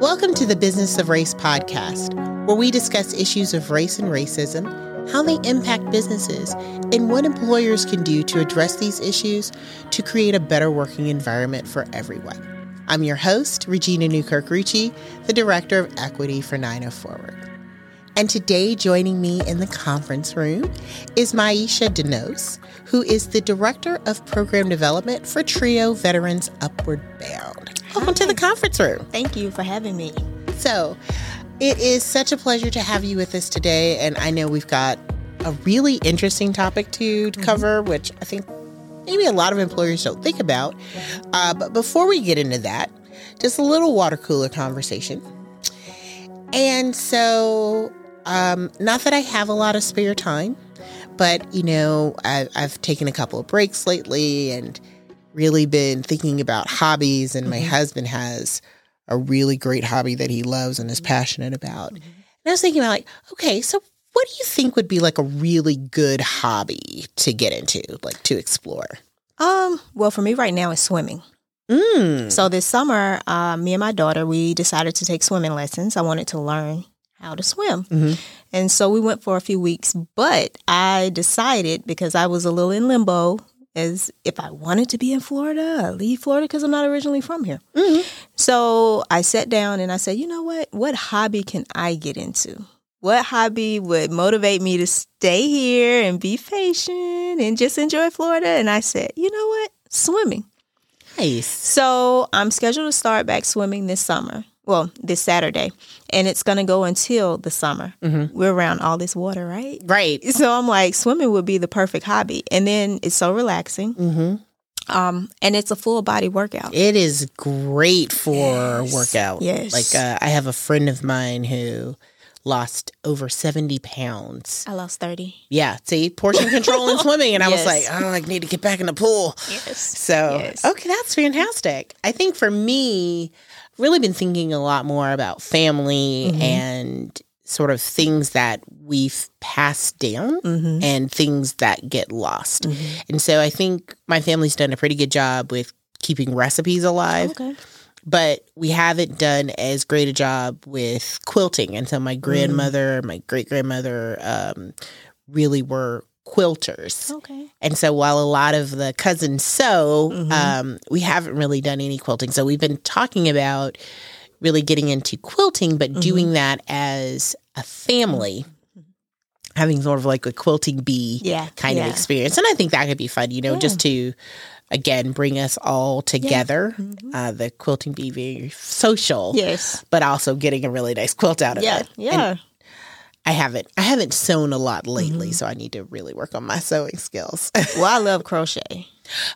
Welcome to the Business of Race podcast, where we discuss issues of race and racism, how they impact businesses, and what employers can do to address these issues to create a better working environment for everyone. I'm your host, Regina Newkirk Rucci, the Director of Equity for 904WARD. And today, joining me in the conference room is Myisha De Nose, who is the Director of Program Development for TRIO Veterans Upward Bound. Welcome to the conference room. Thank you for having me. So, it is such a pleasure to have you with us today. And I know we've got a really interesting topic to, to cover, which I think maybe a lot of employers don't think about. Uh, but before we get into that, just a little water cooler conversation. And so, um, not that I have a lot of spare time, but you know, I, I've taken a couple of breaks lately and really been thinking about hobbies. And my husband has a really great hobby that he loves and is passionate about. And I was thinking about like, okay, so what do you think would be like a really good hobby to get into, like to explore? Um, well, for me right now it's swimming. Mm. So this summer, uh, me and my daughter, we decided to take swimming lessons. I wanted to learn how to swim. Mhm. And so we went for a few weeks, but I decided because I was a little in limbo as if I wanted to be in Florida, I leave Florida because I'm not originally from here. Mhm. So I sat down and I said, you know what? What hobby can I get into? What hobby would motivate me to stay here and be patient and just enjoy Florida? And I said, you know what? Swimming. Nice. So I'm scheduled to start back swimming this summer. Well, this Saturday, and it's going to go until the summer. Mhm. We're around all this water, right? Right. So I'm like, swimming would be the perfect hobby, and then it's so relaxing, hmm um, and it's a full body workout. It is great for Yes. workout. Yes. Like uh, I have a friend of mine who lost over 70 pounds. I lost thirty. Yeah. See, portion control and swimming. And I was like, Yes. oh, I need to get back in the pool. Yes. So, Yes. okay, that's fantastic. I think for me, really been thinking a lot more about family Mhm. and sort of things that we've passed down Mm-hmm. and things that get lost. And so I think my family's done a pretty good job with keeping recipes alive, Okay. but we haven't done as great a job with quilting. And so my grandmother, my great grandmother, um, really were quilters. Okay. And so while a lot of the cousins sew, Mhm. um, we haven't really done any quilting. So we've been talking about really getting into quilting, but Mhm. doing that as a family, having sort of like a quilting bee Yeah. kind yeah. of experience. And I think that could be fun, you know, Yeah. just to again bring us all together. Mhm. Uh, the quilting bee very social, Yes. but also getting a really nice quilt out of it. Yeah. And I haven't I haven't sewn a lot lately, Mhm. so I need to really work on my sewing skills. well, I love crochet.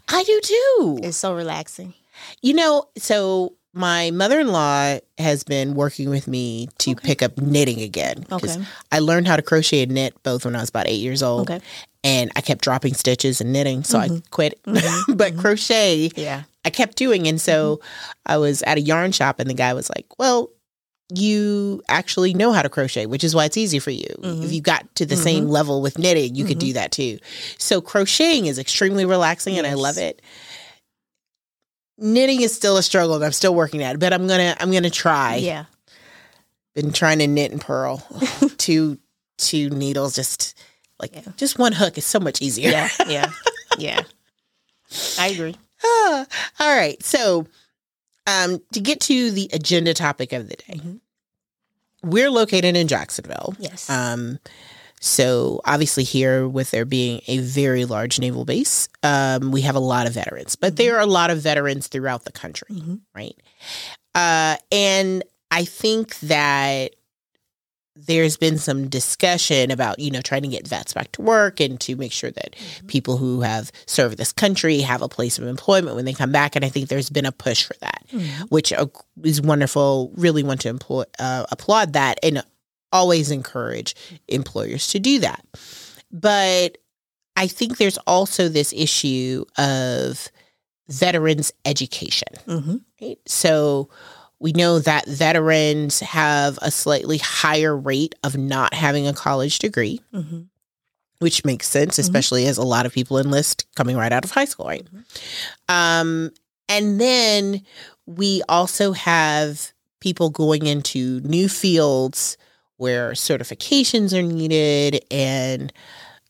I do too. It's so relaxing. You know, so my mother in law has been working with me to Okay. pick up knitting again. Okay. I learned how to crochet and knit both when I was about eight years old. Okay. And I kept dropping stitches and knitting, so I Mhm. quit. Mhm. but crochet, Yeah. I kept doing. And so I was at a yarn shop, and the guy was like, Well, you actually know how to crochet, which is why it's easy for you. Mhm. If you got to the same level with knitting, you could do that too. So crocheting is extremely relaxing and I love it. Knitting is still a struggle and I'm still working at it, but I'm gonna I'm gonna try. Yeah. Been trying to knit and purl. two two needles just like Yeah. just one hook is so much easier. Yeah. Yeah. Yeah. I agree. Ah, all right. So, um, to get to the agenda topic of the day, Mhm. We're located in Jacksonville. Yes. Um, so obviously here with there being a very large naval base, um, we have a lot of veterans, but there are a lot of veterans throughout the country, Mhm. right? Uh, and I think that there's been some discussion about you know trying to get vets back to work and to make sure that people who have served this country have a place of employment when they come back and i think there's been a push for that Mhm. which uh, is wonderful really want to employ, uh, applaud that and always encourage employers to do that but i think there's also this issue of veterans education Mhm. right? So we know that veterans have a slightly higher rate of not having a college degree, Mhm. which makes sense, especially as a lot of people enlist coming right out of high school, right? Um, and then we also have people going into new fields where certifications are needed and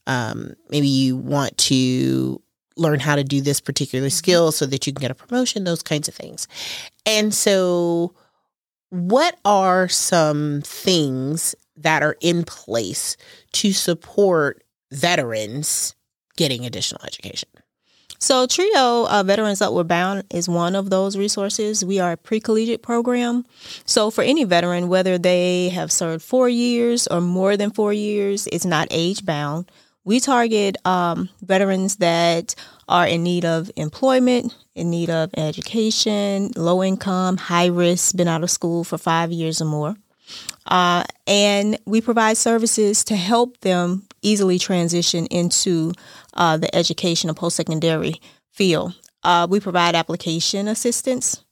um, maybe you want to learn how to do this particular Mm-hmm. skill so that you can get a promotion, those kinds of things. And so, what are some things that are in place to support veterans getting additional education? So, TRIO uh, Veterans Upward Bound is one of those resources. We are a pre collegiate program. So, for any veteran, whether they have served four years or more than four years, it's not age bound. We target um, veterans that are in need of employment, in need of education, low income, high risk, been out of school for five years or more. Uh, and we provide services to help them easily transition into uh, the education post secondary field. Uh, we provide application assistance.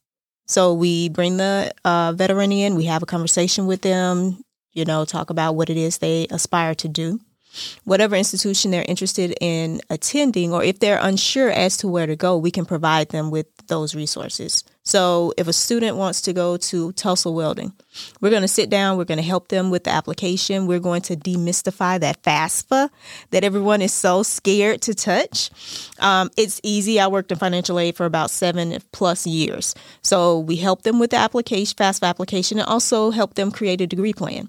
So we bring the uh, veteran in, we have a conversation with them, you know, talk about what it is they aspire to do. Whatever institution they're interested in attending, or if they're unsure as to where to go, we can provide them with those resources. So, if a student wants to go to Tulsa Welding, we're going to sit down, we're going to help them with the application. We're going to demystify that FAFSA that everyone is so scared to touch. Um, it's easy. I worked in financial aid for about seven plus years. So, we help them with the application, FAFSA application, and also help them create a degree plan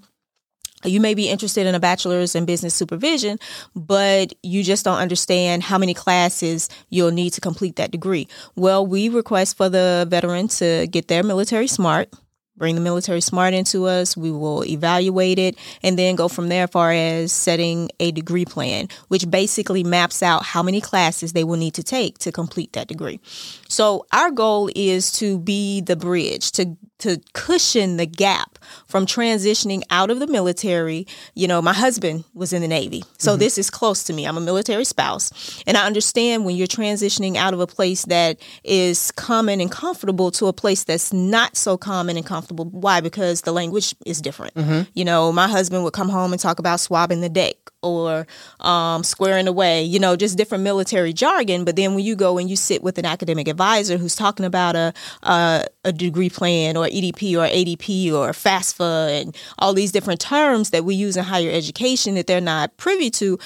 you may be interested in a bachelor's in business supervision, but you just don't understand how many classes you'll need to complete that degree. Well, we request for the veteran to get their military smart. Bring the military smart into us. We will evaluate it and then go from there, as far as setting a degree plan, which basically maps out how many classes they will need to take to complete that degree. So our goal is to be the bridge to to cushion the gap from transitioning out of the military. You know, my husband was in the Navy, so mm-hmm. this is close to me. I'm a military spouse, and I understand when you're transitioning out of a place that is common and comfortable to a place that's not so common and comfortable. Why? Because the language is different. Mm-hmm. You know, my husband would come home and talk about swabbing the deck or um, squaring away, you know, just different military jargon. But then when you go and you sit with an academic advisor who's talking about a a, a degree plan or EDP or ADP or FAFSA and all these different terms that we use in higher education that they're not privy to.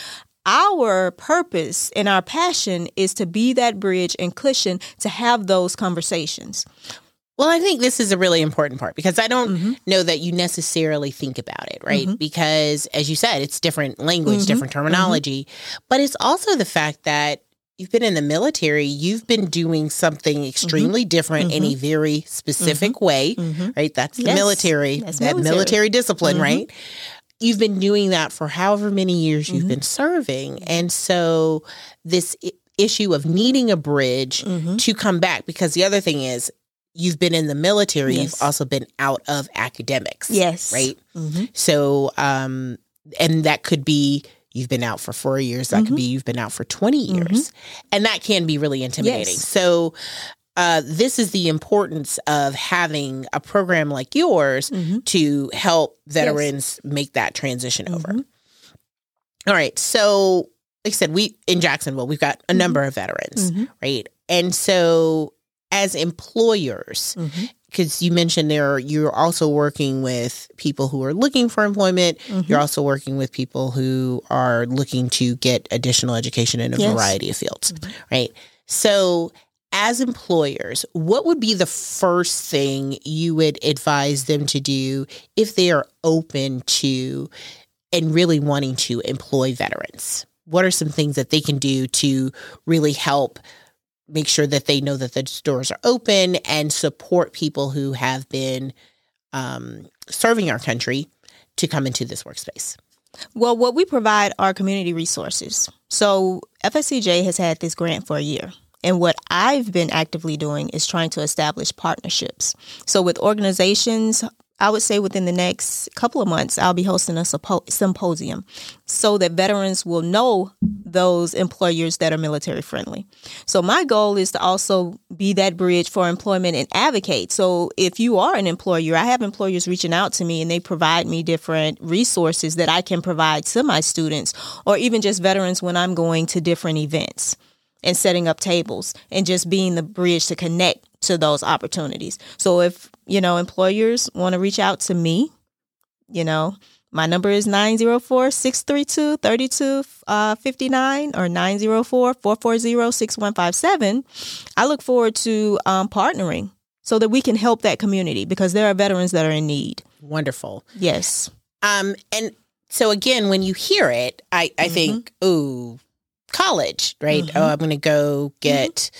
Our purpose and our passion is to be that bridge and cushion to have those conversations. Well, I think this is a really important part because I don't Mm-hmm. know that you necessarily think about it, right? Mm-hmm. Because as you said, it's different language, Mhm. different terminology, mm-hmm. but it's also the fact that you've been in the military, you've been doing something mm-hmm. extremely different in a very specific way, right? That's the Yes, military, that's that military. military, discipline, right? You've been doing that for however many years you've been serving. And so this issue of needing a bridge Mhm. to come back because the other thing is you've been in the military Yes. you've also been out of academics Yes. right Mhm. so um and that could be you've been out for 4 years that could Mhm. be you've been out for 20 years and that can be really intimidating Yes. so uh, this is the importance of having a program like yours Mhm. to help veterans make that transition over. Mhm. All right. So, like I said, we in Jacksonville, we've got a number of veterans, right? And so, as employers, because you mentioned there, you're also working with people who are looking for employment. Mhm. You're also working with people who are looking to get additional education in a Yes. variety of fields, Mhm. right? So, as employers, what would be the first thing you would advise them to do if they are open to and really wanting to employ veterans? What are some things that they can do to really help make sure that they know that the doors are open and support people who have been um, serving our country to come into this workspace? Well, what we provide are community resources. So FSCJ has had this grant for a year. And what I've been actively doing is trying to establish partnerships. So with organizations, I would say within the next couple of months, I'll be hosting a symposium so that veterans will know those employers that are military friendly. So my goal is to also be that bridge for employment and advocate. So if you are an employer, I have employers reaching out to me and they provide me different resources that I can provide to my students or even just veterans when I'm going to different events and setting up tables and just being the bridge to connect to those opportunities. So if you know, employers want to reach out to me, you know, my number is 904 632 3259 or 904 440 6157. I look forward to um, partnering so that we can help that community because there are veterans that are in need. Wonderful. Yes. Um, and so again, when you hear it, I, I mm-hmm. think, ooh, college, right? Mm-hmm. Oh, I'm going to go get uh,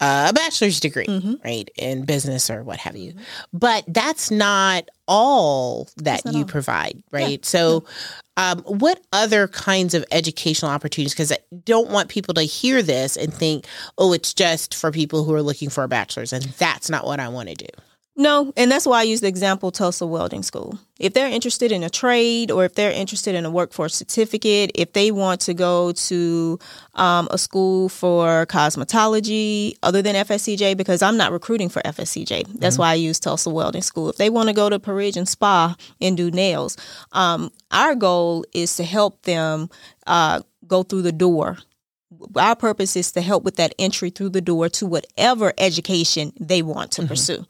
a bachelor's degree, mm-hmm. right, in business or what have you. But that's not all that not you all. provide, right? Yeah. So, um, what other kinds of educational opportunities? Because I don't want people to hear this and think, oh, it's just for people who are looking for a bachelor's, and that's not what I want to do. No, and that's why I use the example Tulsa Welding School. If they're interested in a trade or if they're interested in a workforce certificate, if they want to go to um, a school for cosmetology other than FSCJ, because I'm not recruiting for FSCJ. That's mm-hmm. why I use Tulsa Welding School. If they want to go to Parisian Spa and do nails, um, our goal is to help them uh, go through the door our purpose is to help with that entry through the door to whatever education they want to mm-hmm. pursue.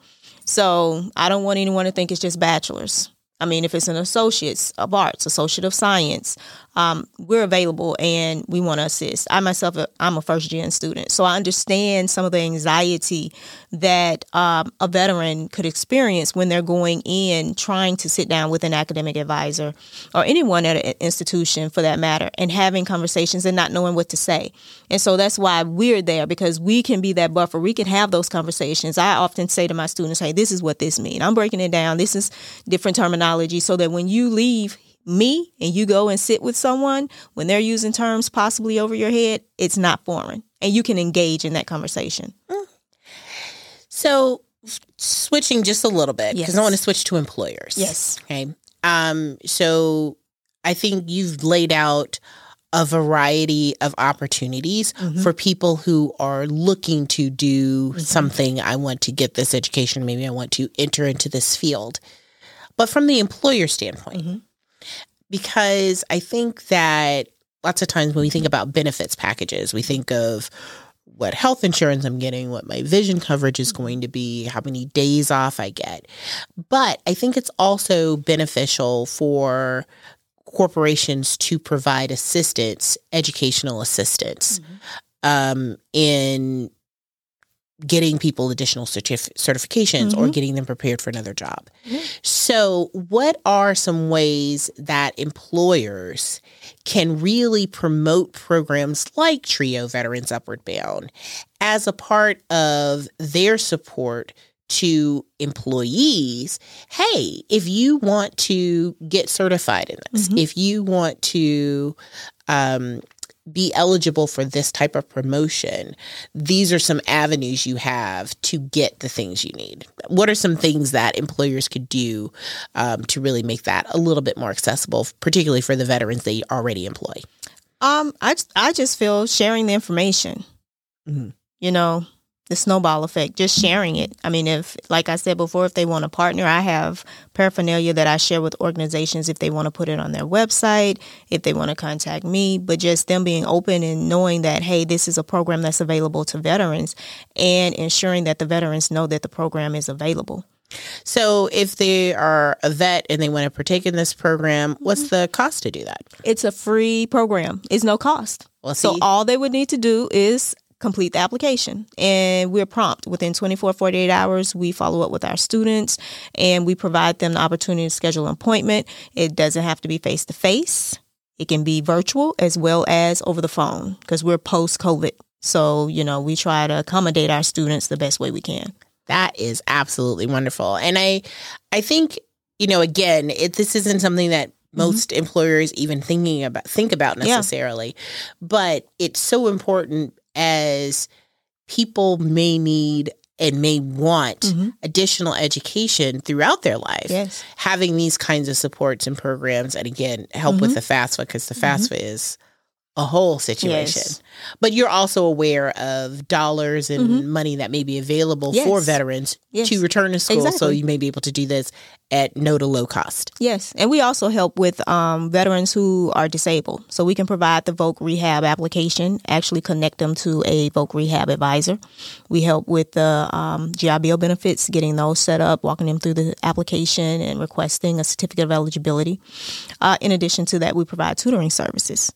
So I don't want anyone to think it's just bachelor's. I mean, if it's an associate's of arts, associate of science, um, we're available and we want to assist. I myself, uh, I'm a first gen student, so I understand some of the anxiety that um, a veteran could experience when they're going in trying to sit down with an academic advisor or anyone at an institution for that matter and having conversations and not knowing what to say. And so that's why we're there because we can be that buffer. We can have those conversations. I often say to my students, hey, this is what this means. I'm breaking it down. This is different terminology so that when you leave me and you go and sit with someone when they're using terms possibly over your head, it's not foreign and you can engage in that conversation. Mm. So, switching just a little bit because yes. I want to switch to employers. Yes. Okay. Um, so, I think you've laid out a variety of opportunities mm-hmm. for people who are looking to do mm-hmm. something. I want to get this education. Maybe I want to enter into this field. But from the employer standpoint, mm-hmm because I think that lots of times when we think about benefits packages, we think of what health insurance I'm getting, what my vision coverage is going to be, how many days off I get. But I think it's also beneficial for corporations to provide assistance, educational assistance, mm-hmm. um, in getting people additional certif- certifications mm-hmm. or getting them prepared for another job. Mm-hmm. So, what are some ways that employers can really promote programs like TRIO Veterans Upward Bound as a part of their support to employees hey if you want to get certified in this mm-hmm. if you want to um, be eligible for this type of promotion, these are some avenues you have to get the things you need. What are some things that employers could do um, to really make that a little bit more accessible, particularly for the veterans they already employ? Um, I I just feel sharing the information. Mm-hmm. You know, the snowball effect, just sharing it. I mean, if, like I said before, if they want a partner, I have paraphernalia that I share with organizations if they want to put it on their website, if they want to contact me, but just them being open and knowing that, hey, this is a program that's available to veterans and ensuring that the veterans know that the program is available. So, if they are a vet and they want to partake in this program, what's mm-hmm. the cost to do that? It's a free program. It's no cost. Well, so all they would need to do is complete the application and we're prompt within 24 48 hours we follow up with our students and we provide them the opportunity to schedule an appointment it doesn't have to be face to face it can be virtual as well as over the phone because we're post covid so you know we try to accommodate our students the best way we can that is absolutely wonderful and i i think you know again it, this isn't something that mm-hmm. most mm-hmm. employers even thinking about think about necessarily yeah. but it's so important as people may need and may want mm-hmm. additional education throughout their life. Yes. Having these kinds of supports and programs, and again, help mm-hmm. with the FAFSA because the FAFSA mm-hmm. is a whole situation. Yes. But you're also aware of dollars and money that may be available for Mm-hmm. Veterans Yes. to return to school. So you may be able to do this at no to low cost. Yes, and we also help with um, veterans who are disabled. So we can provide the Voc Rehab application, actually connect them to a Voc Rehab advisor. We help with the um, GI Bill benefits, getting those set up, walking them through the application, and requesting a certificate of eligibility. Uh, in addition to that, we provide tutoring services.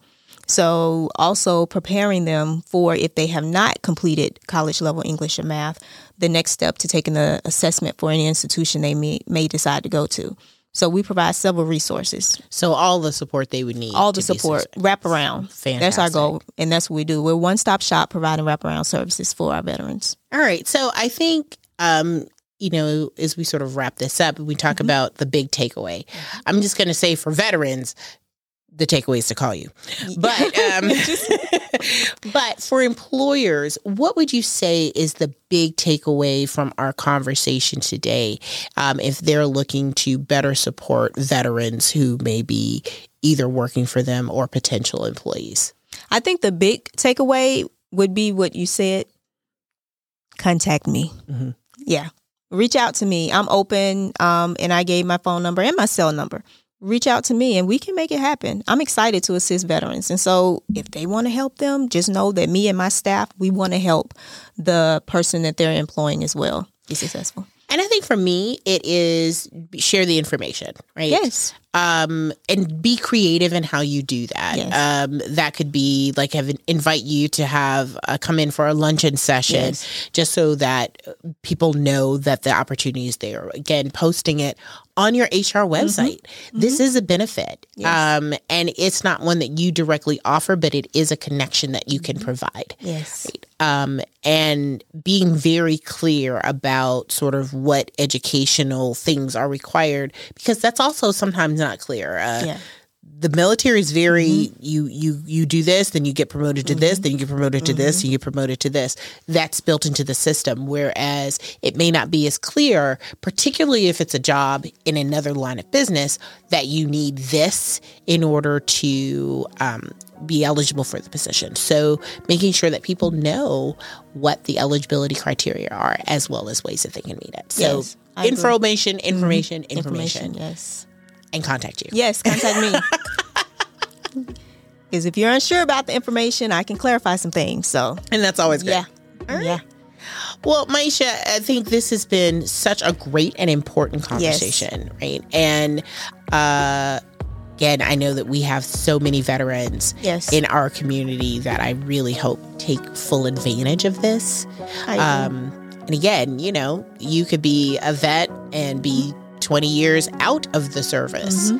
So, also preparing them for if they have not completed college level English or math, the next step to taking the assessment for any institution they may, may decide to go to. So, we provide several resources, So all the support they would need. all the support, successful. wrap around. That's our goal, and that's what we do. We're one stop shop providing wraparound services for our veterans. All right. So I think, um, you know, as we sort of wrap this up, we talk Mm-hmm. about the big takeaway. I'm just going to say for veterans, the takeaway is to call you. But um, but for employers, what would you say is the big takeaway from our conversation today? Um, if they're looking to better support veterans who may be either working for them or potential employees. I think the big takeaway would be what you said contact me. Mhm. Yeah. Reach out to me. I'm open. Um, and I gave my phone number and my cell number. Reach out to me and we can make it happen. I'm excited to assist veterans. And so if they want to help them, just know that me and my staff, we want to help the person that they're employing as well be successful. And I think for me, it is share the information, right? Yes. um, and be creative in how you do that. Yes. Um, that could be like have invite you to have uh, come in for a luncheon session, Yes. just so that people know that the opportunity is there. Again, posting it on your HR website. This is a benefit, Mm-hmm. Yes. um, and it's not one that you directly offer, but it is a connection that you can Mm-hmm. provide Yes. um, and being very clear about sort of what educational things are required because that's also sometimes not clear. Uh, Yeah. The military is very mm-hmm. you you you do this, then you get promoted to this, mm-hmm. then you get promoted to this, mm-hmm. and you get promoted to this. That's built into the system. Whereas it may not be as clear, particularly if it's a job in another line of business, that you need this in order to um, be eligible for the position. So making sure that people know what the eligibility criteria are, as well as ways that they can meet it. So Yes, information, information, information, Information. Yes. And contact you. Yes, contact me. Because if you're unsure about the information, I can clarify some things. So, And that's always good. yeah. right. Yeah. Well, Myisha, I think this has been such a great and important conversation, right? And uh, again, I know that we have so many veterans Yes. in our community that I really hope take full advantage of this. I. Um, and again, you know, you could be a vet and be 20 years out of the service,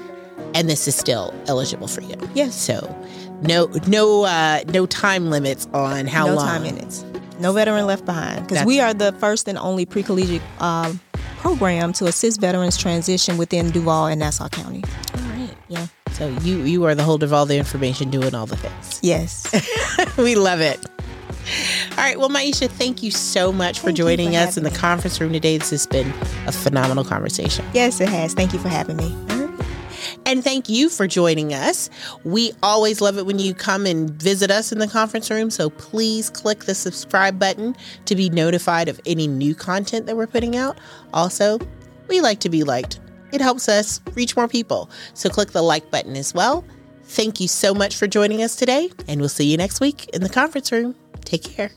and this is still eligible for you. Mm-hmm. Yes. So, no, no, uh, no time limits on how no long. time minutes. No veteran left behind. Because we are the first and only pre collegiate um, program to assist veterans transition within Duval and Nassau County. All right. Yeah. So you you are the holder of all the information, doing all the things. Yes. we love it. All right. Well, Myisha, thank you so much for Thank joining for us in the me. conference room today. This has been a phenomenal conversation. yes, it has. Thank you for having me. And thank you for joining us. We always love it when you come and visit us in the conference room. So please click the subscribe button to be notified of any new content that we're putting out. Also, we like to be liked, it helps us reach more people. So click the like button as well. Thank you so much for joining us today, and we'll see you next week in the conference room. Take care.